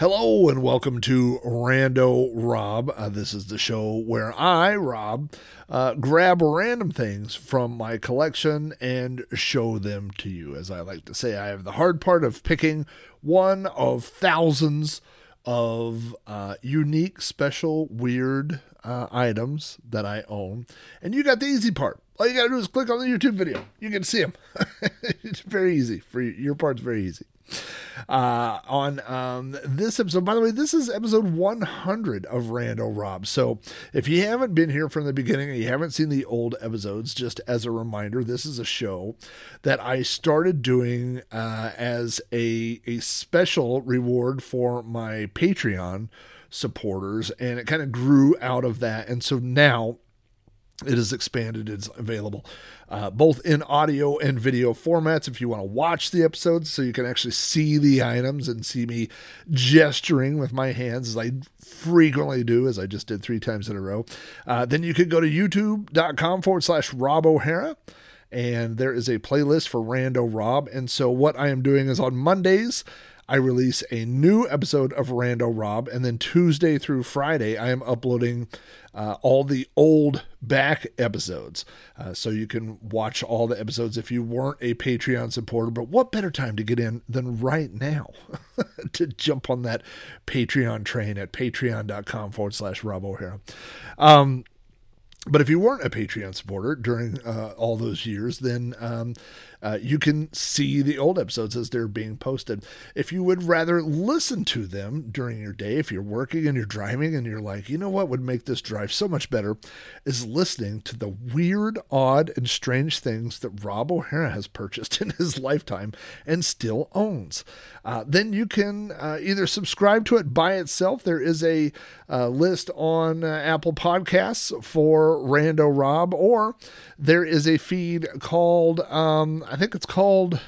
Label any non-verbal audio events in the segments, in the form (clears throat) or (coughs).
Hello and welcome to Rando Rob. Uh, this is the show where I, Rob, uh, grab random things from my collection and show them to you. As I like to say, I have the hard part of picking one of thousands of uh, unique, special, weird uh, items that I own. And you got the easy part. All you got to do is click on the YouTube video. You can see them. (laughs) it's very easy. For you. Your part's very easy uh, on um, this episode. By the way, this is episode 100 of Rando Rob. So if you haven't been here from the beginning and you haven't seen the old episodes, just as a reminder, this is a show that I started doing uh, as a, a special reward for my Patreon supporters, and it kind of grew out of that. And so now it is expanded. It's available uh, both in audio and video formats if you want to watch the episodes so you can actually see the items and see me gesturing with my hands as I frequently do, as I just did three times in a row. Uh, then you could go to youtube.com forward slash Rob O'Hara and there is a playlist for Rando Rob. And so what I am doing is on Mondays, I release a new episode of Rando Rob, and then Tuesday through Friday, I am uploading uh, all the old back episodes. Uh, so you can watch all the episodes if you weren't a Patreon supporter. But what better time to get in than right now (laughs) to jump on that Patreon train at patreon.com forward slash Rob O'Hara. Um, but if you weren't a Patreon supporter during uh, all those years, then um, uh, you can see the old episodes as they're being posted. If you would rather listen to them during your day, if you're working and you're driving and you're like, you know what would make this drive so much better, is listening to the weird, odd, and strange things that Rob O'Hara has purchased (laughs) in his lifetime and still owns. Uh, then you can uh, either subscribe to it by itself. There is a uh, list on uh, Apple Podcasts for Rando Rob, or there is a feed called um, I think it's called.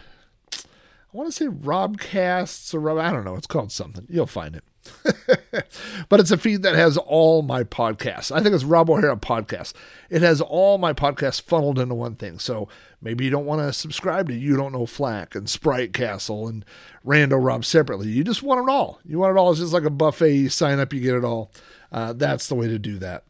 I want to say Robcasts or Rob. I don't know. It's called something. You'll find it. (laughs) but it's a feed that has all my podcasts. I think it's Rob O'Hara Podcast. It has all my podcasts funneled into one thing. So maybe you don't want to subscribe to You Don't Know Flack and Sprite Castle and Rando Rob separately. You just want it all. You want it all. It's just like a buffet. You sign up, you get it all. Uh, that's the way to do that.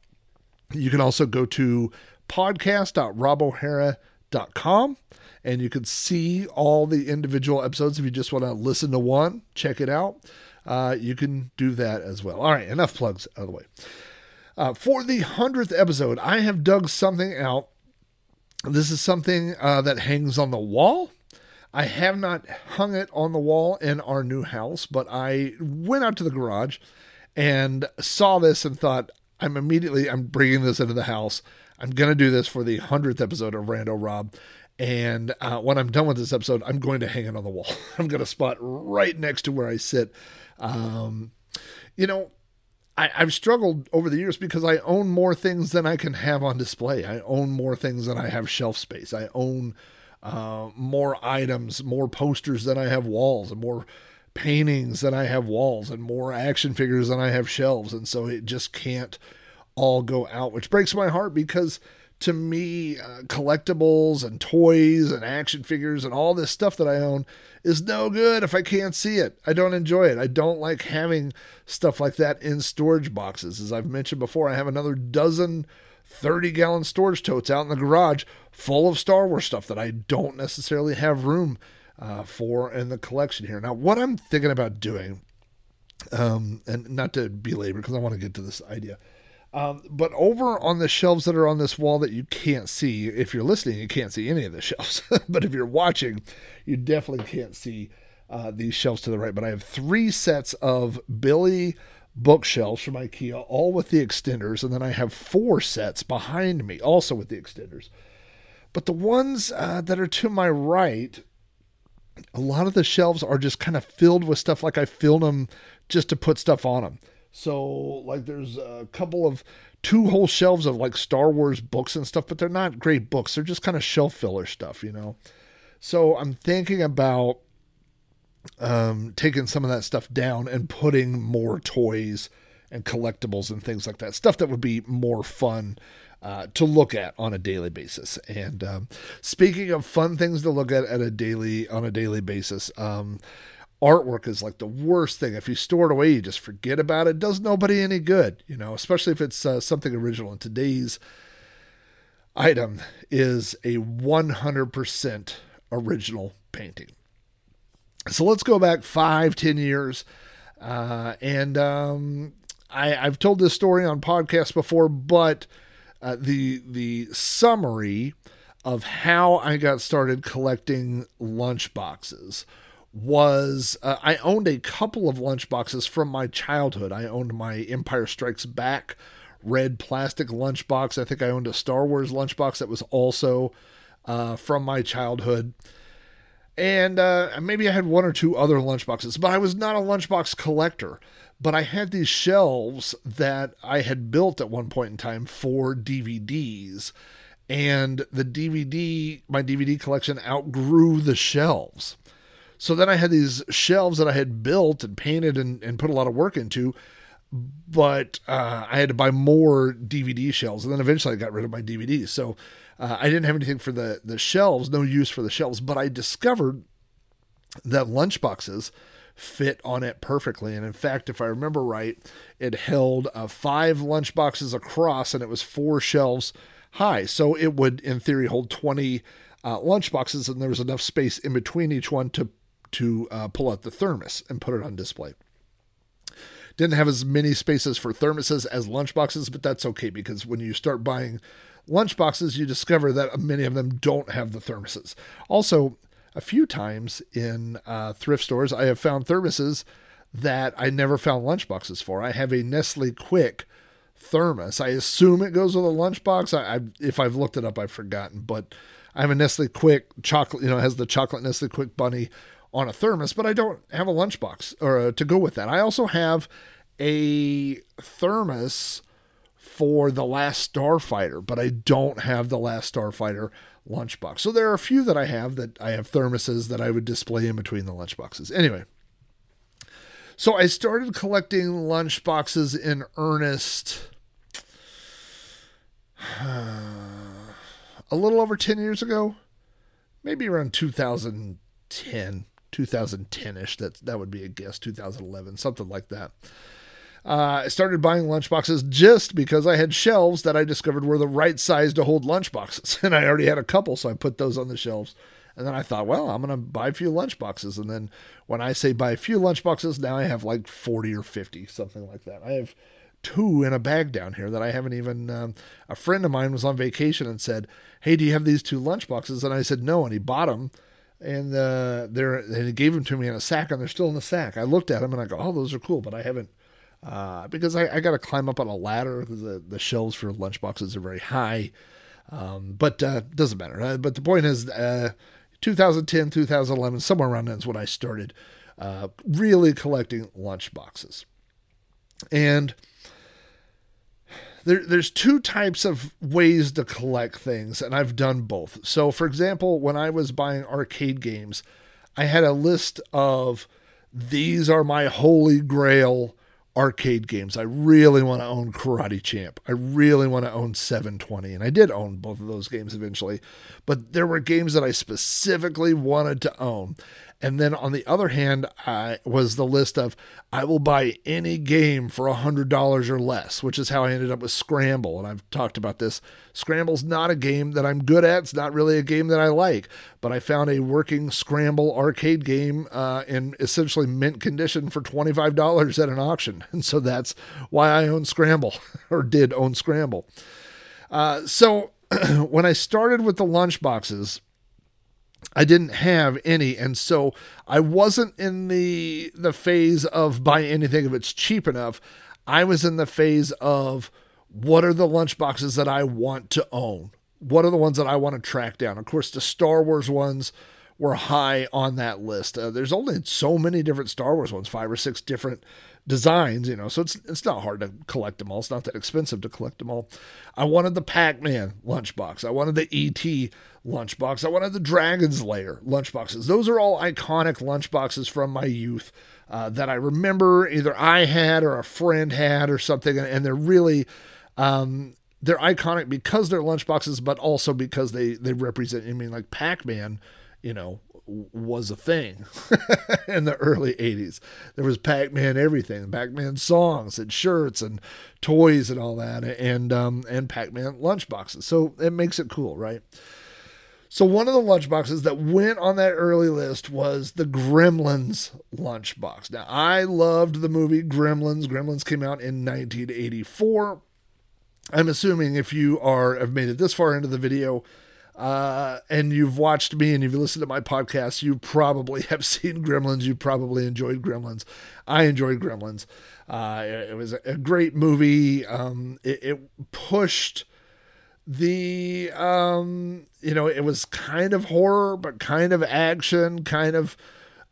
You can also go to podcast.robohara.com and you can see all the individual episodes if you just want to listen to one, check it out. Uh, you can do that as well. All right, enough plugs out of the way. Uh, for the 100th episode, I have dug something out. This is something uh, that hangs on the wall. I have not hung it on the wall in our new house, but I went out to the garage and saw this and thought, I'm immediately I'm bringing this into the house. I'm gonna do this for the hundredth episode of Rando Rob, and uh, when I'm done with this episode, I'm going to hang it on the wall. (laughs) I'm going to spot right next to where I sit. Um, you know, I, have struggled over the years because I own more things than I can have on display. I own more things than I have shelf space. I own uh, more items, more posters than I have walls, and more paintings than I have walls, and more action figures than I have shelves. And so it just can't all go out, which breaks my heart because to me, uh, collectibles and toys and action figures and all this stuff that I own is no good if I can't see it. I don't enjoy it. I don't like having stuff like that in storage boxes. As I've mentioned before, I have another dozen 30 gallon storage totes out in the garage full of Star Wars stuff that I don't necessarily have room uh, for in the collection here. Now, what I'm thinking about doing, um, and not to belabor because I want to get to this idea um, but over on the shelves that are on this wall that you can't see, if you're listening, you can't see any of the shelves. (laughs) but if you're watching, you definitely can't see uh, these shelves to the right. But I have three sets of Billy bookshelves from IKEA, all with the extenders. And then I have four sets behind me, also with the extenders. But the ones uh, that are to my right, a lot of the shelves are just kind of filled with stuff like I filled them just to put stuff on them. So like there's a couple of two whole shelves of like Star Wars books and stuff, but they're not great books. They're just kind of shelf filler stuff, you know. So I'm thinking about um, taking some of that stuff down and putting more toys and collectibles and things like that. Stuff that would be more fun uh, to look at on a daily basis. And um, speaking of fun things to look at at a daily on a daily basis, um, artwork is like the worst thing. If you store it away, you just forget about it. it does nobody any good, you know, especially if it's uh, something original. And today's item is a 100% original painting. So let's go back five, ten years. Uh, and um, I, have told this story on podcasts before, but uh, the the summary of how I got started collecting lunch boxes was uh, I owned a couple of lunchboxes from my childhood. I owned my Empire Strikes Back red plastic lunchbox. I think I owned a Star Wars lunchbox that was also uh, from my childhood. And uh, maybe I had one or two other lunchboxes, but I was not a lunchbox collector. But I had these shelves that I had built at one point in time for DVDs. And the DVD, my DVD collection outgrew the shelves. So then I had these shelves that I had built and painted and, and put a lot of work into, but uh, I had to buy more DVD shelves. And then eventually I got rid of my DVDs. So uh, I didn't have anything for the, the shelves, no use for the shelves, but I discovered that lunchboxes fit on it perfectly. And in fact, if I remember right, it held uh, five lunchboxes across and it was four shelves high. So it would, in theory, hold 20 uh, lunchboxes, and there was enough space in between each one to to uh, pull out the thermos and put it on display. Didn't have as many spaces for thermoses as lunchboxes, but that's okay because when you start buying lunchboxes, you discover that many of them don't have the thermoses. Also, a few times in uh, thrift stores, I have found thermoses that I never found lunchboxes for. I have a Nestle Quik thermos. I assume it goes with a lunchbox. I, I if I've looked it up, I've forgotten, but I have a Nestle Quik chocolate. You know, has the chocolate Nestle Quik bunny on a thermos, but I don't have a lunchbox or uh, to go with that. I also have a thermos for the Last Starfighter, but I don't have the Last Starfighter lunchbox. So there are a few that I have that I have thermoses that I would display in between the lunchboxes. Anyway, so I started collecting lunchboxes in earnest (sighs) a little over 10 years ago, maybe around 2010. 2010ish. That that would be a guess. 2011, something like that. Uh, I started buying lunchboxes just because I had shelves that I discovered were the right size to hold lunchboxes, (laughs) and I already had a couple, so I put those on the shelves. And then I thought, well, I'm going to buy a few lunchboxes. And then when I say buy a few lunchboxes, now I have like 40 or 50, something like that. I have two in a bag down here that I haven't even. Um, a friend of mine was on vacation and said, "Hey, do you have these two lunchboxes?" And I said, "No," and he bought them and uh, they're he gave them to me in a sack, and they're still in the sack. I looked at them and I go, "Oh, those are cool," but I haven't uh, because I, I got to climb up on a ladder the the shelves for lunchboxes are very high. Um, but uh, doesn't matter. Uh, but the point is, uh, 2010, 2011, somewhere around then is when I started uh, really collecting lunchboxes, and there, there's two types of ways to collect things, and I've done both. So, for example, when I was buying arcade games, I had a list of these are my holy grail arcade games. I really want to own Karate Champ. I really want to own 720. And I did own both of those games eventually. But there were games that I specifically wanted to own. And then on the other hand, I was the list of I will buy any game for a hundred dollars or less, which is how I ended up with Scramble. And I've talked about this. Scramble's not a game that I'm good at. It's not really a game that I like, but I found a working Scramble arcade game uh, in essentially mint condition for twenty five dollars at an auction, (laughs) and so that's why I own Scramble (laughs) or did own Scramble. Uh, so (clears throat) when I started with the lunch boxes I didn't have any, and so I wasn't in the the phase of buy anything if it's cheap enough. I was in the phase of what are the lunch boxes that I want to own? What are the ones that I want to track down? Of course, the Star Wars ones were high on that list. Uh, there's only so many different Star Wars ones, five or six different designs, you know, so it's it's not hard to collect them all. It's not that expensive to collect them all. I wanted the Pac-Man lunchbox. I wanted the ET lunchbox. I wanted the Dragon's Lair lunchboxes. Those are all iconic lunchboxes from my youth uh, that I remember either I had or a friend had or something, and, they're really. Um, they're iconic because they're lunchboxes, but also because they they represent. I mean, like Pac-Man, you know, was a thing (laughs) in the early 80s. There was Pac Man everything, Pac Man songs and shirts and toys and all that, and, um, and Pac Man lunchboxes. So it makes it cool, right? So one of the lunchboxes that went on that early list was the Gremlins lunchbox. Now I loved the movie Gremlins. Gremlins came out in 1984. I'm assuming if you are have made it this far into the video, uh, and you've watched me and you've listened to my podcast, you probably (laughs) have seen Gremlins. You probably enjoyed Gremlins. I enjoyed Gremlins. Uh, it, was a great movie. Um, it, it, pushed the um you know it was kind of horror but kind of action kind of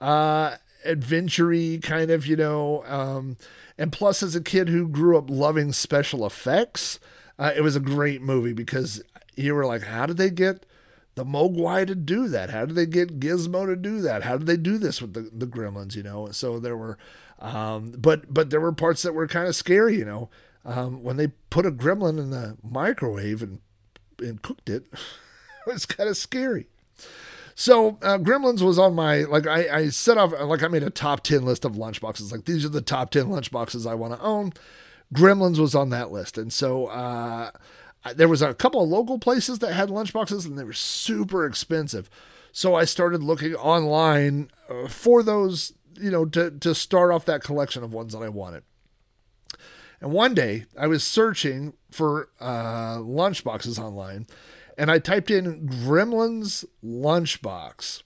uh adventure kind of you know um and plus as a kid who grew up loving special effects uh, it was a great movie because you were like how did they get the mogwai to do that? How did they get gizmo to do that? How did they do this with the, the gremlins you know? So there were um but but there were parts that were kind of scary you know um, when they put a gremlin in the microwave and and cooked it, (laughs) it was kind of scary. So uh, Gremlins was on my like I, I set off like I made a top ten list of lunchboxes. Like these are the top ten lunchboxes I want to own. Gremlins was on that list, and so uh, there was a couple of local places that had lunchboxes, and they were super expensive. So I started looking online uh, for those, you know, to to start off that collection of ones that I wanted. And one day I was searching for uh, lunchboxes online and I typed in Gremlins lunchbox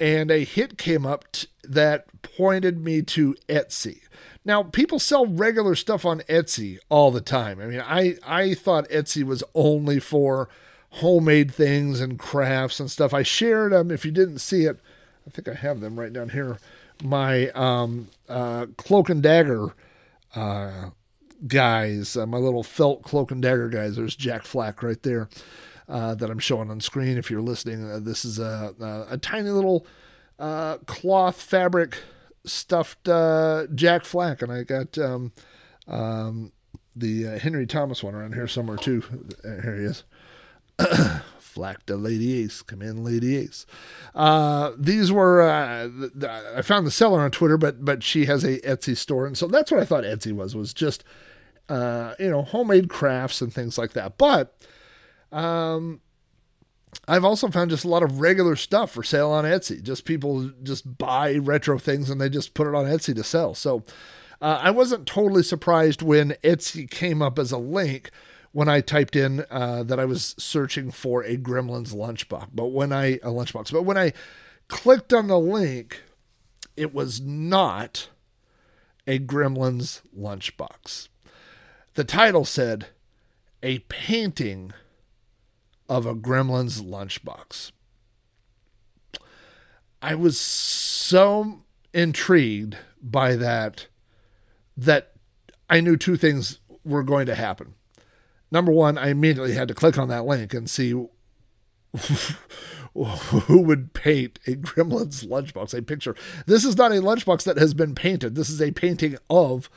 and a hit came up t- that pointed me to Etsy. Now, people sell regular stuff on Etsy all the time. I mean, I, I thought Etsy was only for homemade things and crafts and stuff. I shared them. If you didn't see it, I think I have them right down here. My um, uh, cloak and dagger uh, guys, uh, my little felt cloak and dagger guys. There's Jack Flack right there uh, that I'm showing on screen. If you're listening, uh, this is a, a, a tiny little uh, cloth fabric stuffed uh, Jack Flack, and I got um, um, the uh, Henry Thomas one around here somewhere too. Here he is. (coughs) Flack the Lady Ace. Come in, Lady Ace. Uh, these were uh, I found the seller on Twitter, but but she has a Etsy store, and so that's what I thought Etsy was was just uh, you know, homemade crafts and things like that. But um, I've also found just a lot of regular stuff for sale on Etsy. Just people just buy retro things and they just put it on Etsy to sell. So uh, I wasn't totally surprised when Etsy came up as a link when I typed in uh, that I was searching for a Gremlins lunchbox. But when I a lunchbox, but when I clicked on the link, it was not a Gremlins lunchbox. The title said, A Painting of a Gremlin's Lunchbox. I was so intrigued by that that I knew two things were going to happen. Number one, I immediately had to click on that link and see (laughs) who would paint a gremlin's lunchbox, a picture. This is not a lunchbox that has been painted. This is a painting of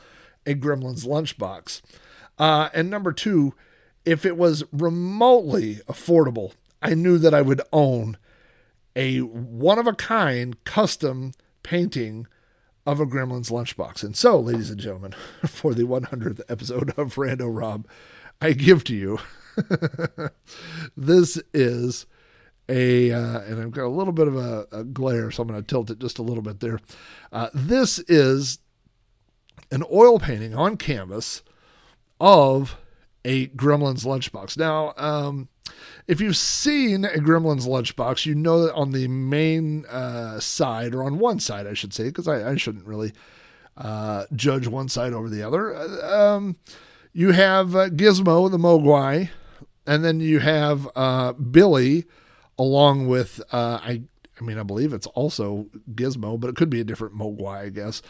a gremlin's lunchbox. Uh, and number two, if it was remotely affordable, I knew that I would own a one of a kind custom painting of a Gremlin's lunchbox. And so, ladies and gentlemen, (laughs) for the 100th episode of Rando Rob, I give to you (laughs) this is a, uh, and I've got a little bit of a, a, glare, so I'm going to tilt it just a little bit there. Uh, this is an oil painting on canvas of a Gremlins lunchbox. Now, um, if you've seen a Gremlins lunchbox, you know that on the main uh, side, or on one side, I should say, because I, I, shouldn't really uh, judge one side over the other. Uh, um, you have uh, Gizmo, the Mogwai, and then you have uh, Billy, along with uh, I. I mean, I believe it's also Gizmo, but it could be a different Mogwai, I guess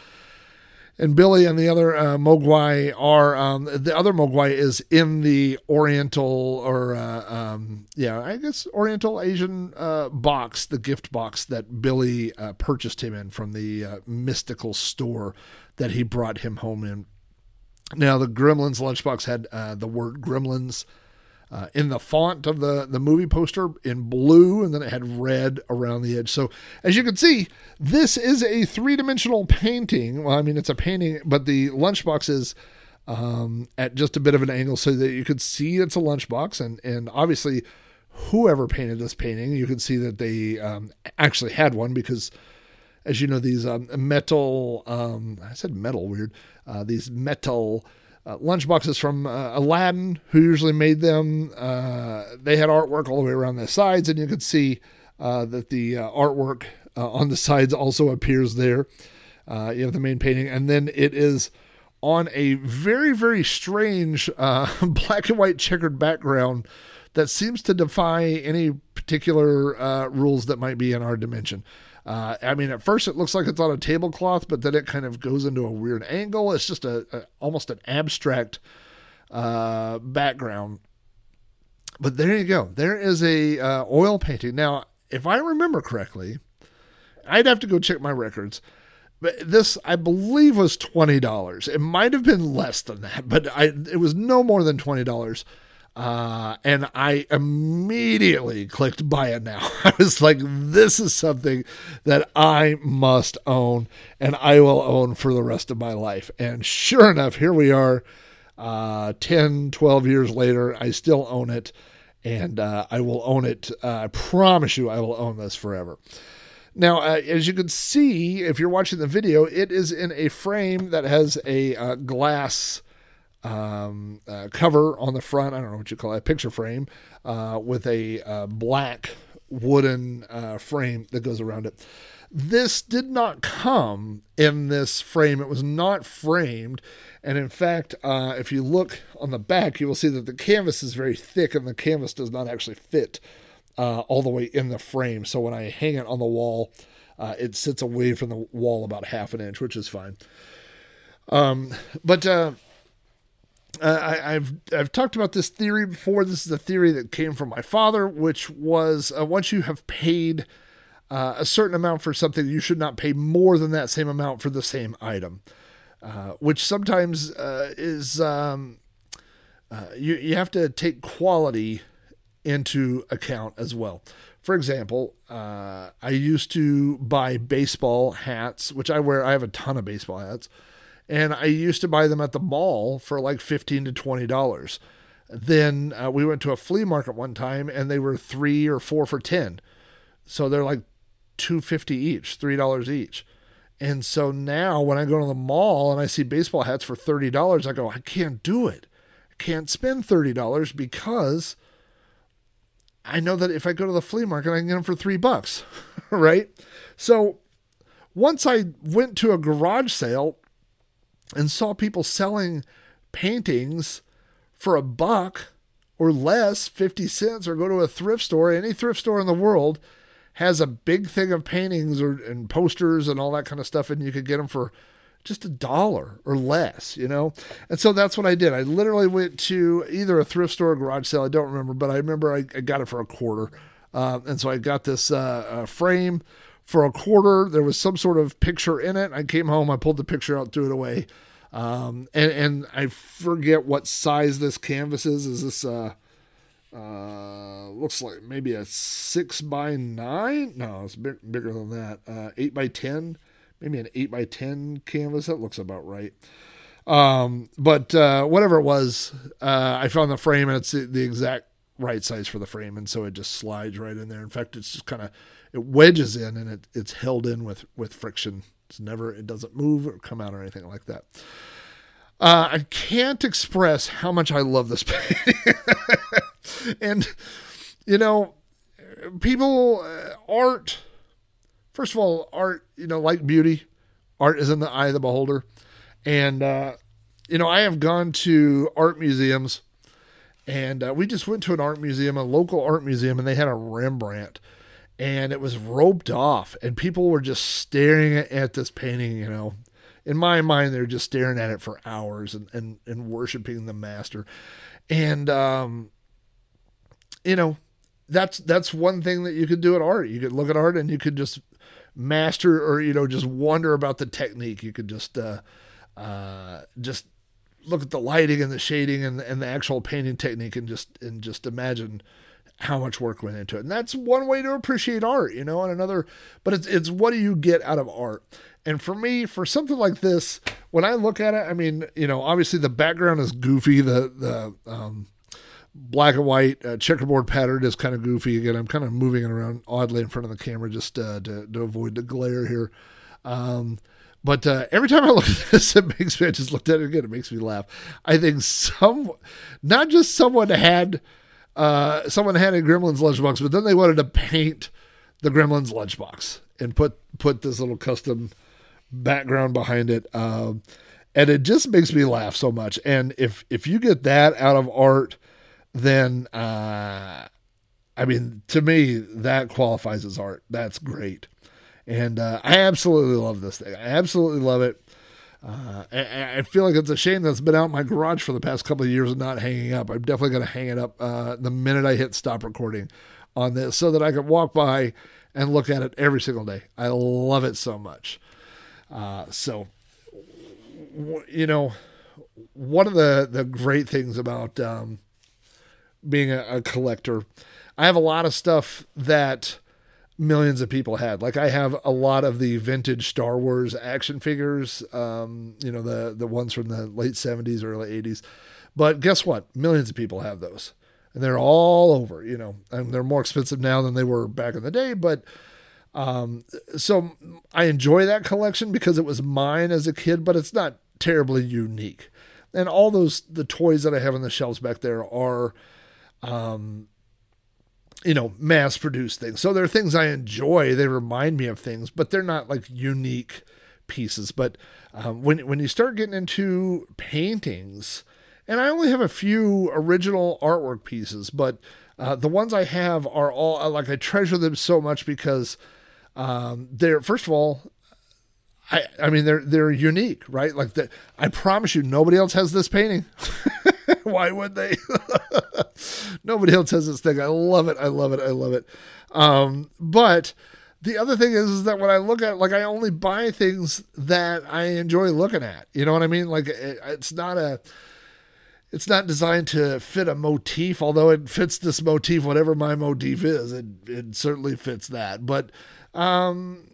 and Billy and the other uh, Mogwai are um, the other Mogwai is in the Oriental or uh, um, yeah, I guess Oriental Asian uh, box, the gift box that Billy uh, purchased him in from the uh, mystical store that he brought him home in. Now the Gremlins lunchbox had uh, the word Gremlins uh, in the font of the, the movie poster in blue, and then it had red around the edge. So, as you can see, this is a three dimensional painting. Well, I mean, it's a painting, but the lunchbox is um, at just a bit of an angle so that you could see it's a lunchbox. And, and obviously, whoever painted this painting, you can see that they um, actually had one because, as you know, these um, metal, um, I said metal, weird, uh, these metal uh, lunchboxes from uh, Aladdin, who usually made them. Uh, they had artwork all the way around the sides, and you could see uh, that the uh, artwork on the sides also appears there. you have the main painting, and then it is on a very, very strange (laughs) black and white checkered background that seems to defy any particular rules that might be in our dimension. Uh, I mean, at first it looks like it's on a tablecloth, but then it kind of goes into a weird angle. It's just a, a almost an abstract uh, background. But there you go. There is a uh, oil painting. Now, if I remember correctly, I'd have to go check my records. But this, I believe, was twenty dollars. It might have been less than that, but I, it was no more than twenty dollars. Uh, and I immediately clicked buy it now. (laughs) I was like, this is something that I must own and I will own for the rest of my life. And sure enough, here we are, uh, 10, 12 years later. I still own it and uh, I will own it. Uh, I promise you, I will own this forever. Now, uh, as you can see, if you're watching the video, it is in a frame that has a uh, glass um, uh, cover on the front. I don't know what you call it, a picture frame uh, with a uh, black wooden uh, frame that goes around it. This did not come in this frame. It was not framed. And in fact, uh, if you look on the back, you will see that the canvas is very thick and the canvas does not actually fit uh, all the way in the frame. So when I hang it on the wall, it sits away from the wall about half an inch, which is fine. Um, but uh, I, have I've talked about this theory before. This is a theory that came from my father, which was uh, once you have paid uh, a certain amount for something, you should not pay more than that same amount for the same item, uh, which sometimes uh, is um, you you have to take quality into account as well. For example, I used to buy baseball hats, which I wear. I have a ton of baseball hats and I used to buy them at the mall for like fifteen to twenty dollars. Then uh, we went to a flea market one time, and they were three or four for ten, so they're like two fifty each, three dollars each. And so now when I go to the mall and I see baseball hats for thirty dollars, I go, I can't do it. I can't spend thirty dollars because I know that if I go to the flea market, I can get them for three bucks, (laughs) right? So once I went to a garage sale and saw people selling paintings for a buck or less, 50 cents, or go to a thrift store. Any thrift store in the world has a big thing of paintings or and posters and all that kind of stuff, and you could get them for just a dollar or less, you know? And so that's what I did. I literally went to either a thrift store or garage sale. I don't remember, but I remember I, I got it for a quarter. Uh, and so I got this uh, uh, frame for a quarter. There was some sort of picture in it. I came home, I pulled the picture out, threw it away. Um, and, and I forget what size this canvas is. Is this, uh, uh, looks like maybe a six by nine? No, it's big, bigger than that. Uh, eight by 10, maybe an eight by 10 canvas. That looks about right. Um, but, uh, whatever it was, uh, I found the frame and it's the, the exact right size for the frame. And so it just slides right in there. In fact, it's just kind of, it wedges in and it, it's held in with with friction. It's never it doesn't move or come out or anything like that. Uh, I can't express how much I love this (laughs) painting, and you know, people uh, art. First of all, art you know like beauty, art is in the eye of the beholder, and uh, you know I have gone to art museums, and uh, we just went to an art museum, a local art museum, and they had a Rembrandt and it was roped off and people were just staring at this painting you know. In my mind they're just staring at it for hours and and, and worshiping the master. And um you know that's that's one thing that you could do at art. You could look at art and you could just master or you know just wonder about the technique. You could just uh uh just look at the lighting and the shading and and the actual painting technique and just and just imagine how much work went into it. And that's one way to appreciate art, you know, and another but it's it's what do you get out of art? And for me, for something like this, when I look at it, I mean, you know, obviously the background is goofy, the the um black and white uh, checkerboard pattern is kind of goofy. Again, I'm kind of moving it around oddly in front of the camera just uh, to, to avoid the glare here. Um, but uh, every time I look at (laughs) this, it makes me, I just looked at it again, it makes me laugh. I think some, not just someone had, uh, someone had a Gremlins lunchbox, but then they wanted to paint the Gremlins lunchbox and put, put this little custom background behind it. Um, and it just makes me laugh so much. And if, if you get that out of art, then uh, I mean, to me, that qualifies as art. That's great, and uh, I absolutely love this thing. I absolutely love it. Uh, I, I, feel like it's a shame that it's been out in my garage for the past couple of years and not hanging up. I'm definitely going to hang it up uh, the minute I hit stop recording on this, so that I can walk by and look at it every single day. I love it so much. Uh, so, you know, one of the the great things about um, being a, a collector. I have a lot of stuff that millions of people had. Like I have a lot of the vintage Star Wars action figures, um, you know, the the ones from the late 70s, early 80s. But guess what? Millions of people have those. And they're all over, you know. And they're more expensive now than they were back in the day, but um, so I enjoy that collection because it was mine as a kid, but it's not terribly unique. And all those the toys that I have on the shelves back there are um, you know, mass produced things. So they're things I enjoy. They remind me of things, but they're not like unique pieces. But um, when when you start getting into paintings, and I only have a few original artwork pieces, but uh, the ones I have are all like I treasure them so much because um, they're first of all. I, I mean they're they're unique, right? Like the, I promise you, nobody else has this painting. (laughs) (laughs) Why would they? (laughs) Nobody else has this thing. I love it. I love it. I love it. Um, but the other thing is, is that when I look at like I only buy things that I enjoy looking at. You know what I mean? Like it, it's not a it's not designed to fit a motif, although it fits this motif, whatever my motif is. It it certainly fits that. But um,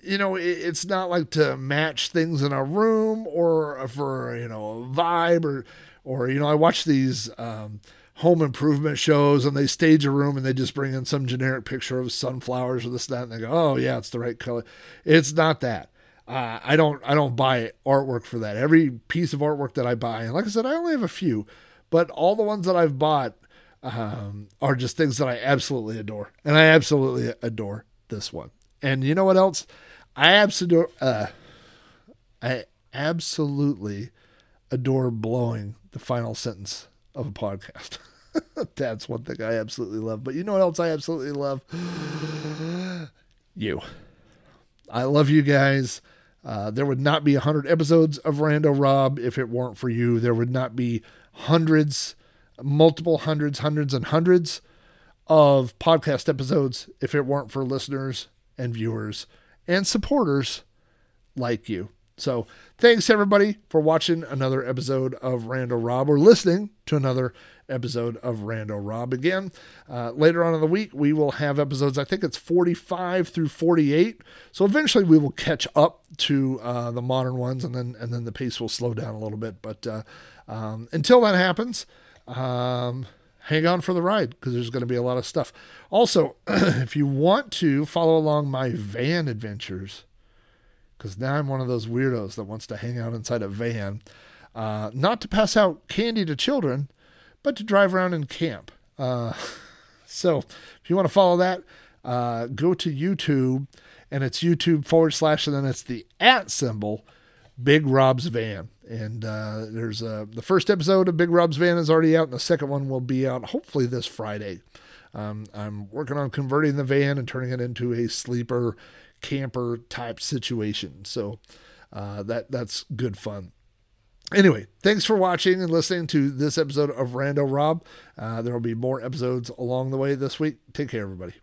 you know, it, it's not like to match things in a room or for you know a vibe or or you know I watch these um, home improvement shows and they stage a room and they just bring in some generic picture of sunflowers or this that and they go oh yeah it's the right color. It's not that. Uh, I don't I don't buy artwork for that. Every piece of artwork that I buy and like I said I only have a few but all the ones that I've bought um, are just things that I absolutely adore. And I absolutely adore this one. And you know what else? I absolutely uh, I absolutely adore blowing the final sentence of a podcast. (laughs) That's one thing I absolutely love. But you know what else I absolutely love? you. I love you guys. Uh, there would not be 100 episodes of Rando Rob if it weren't for you. There would not be hundreds, multiple hundreds, hundreds, and hundreds of podcast episodes if it weren't for listeners and viewers and supporters like you. So thanks everybody for watching another episode of Rando Rob or listening to another episode of Rando Rob. Again, uh, later on in the week, we will have episodes, I think it's 45 through 48. So eventually we will catch up to uh, the modern ones and then, and then the pace will slow down a little bit. But uh, um, until that happens, um, hang on for the ride because there's going to be a lot of stuff. Also, (clears throat) if you want to follow along my van adventures, because now I'm one of those weirdos that wants to hang out inside a van, uh, not to pass out candy to children, but to drive around and camp. Uh, (laughs) so if you want to follow that, uh, go to YouTube and it's YouTube forward slash and then it's the at symbol, Big Rob's Van. And uh, there's uh, the first episode of Big Rob's Van is already out, and the second one will be out hopefully this Friday. Um, I'm working on converting the van and turning it into a sleeper camper type situation. So uh, that that's good fun. Anyway, thanks for watching and listening to this episode of Rando Rob. Uh, there will be more episodes along the way this week. Take care, everybody.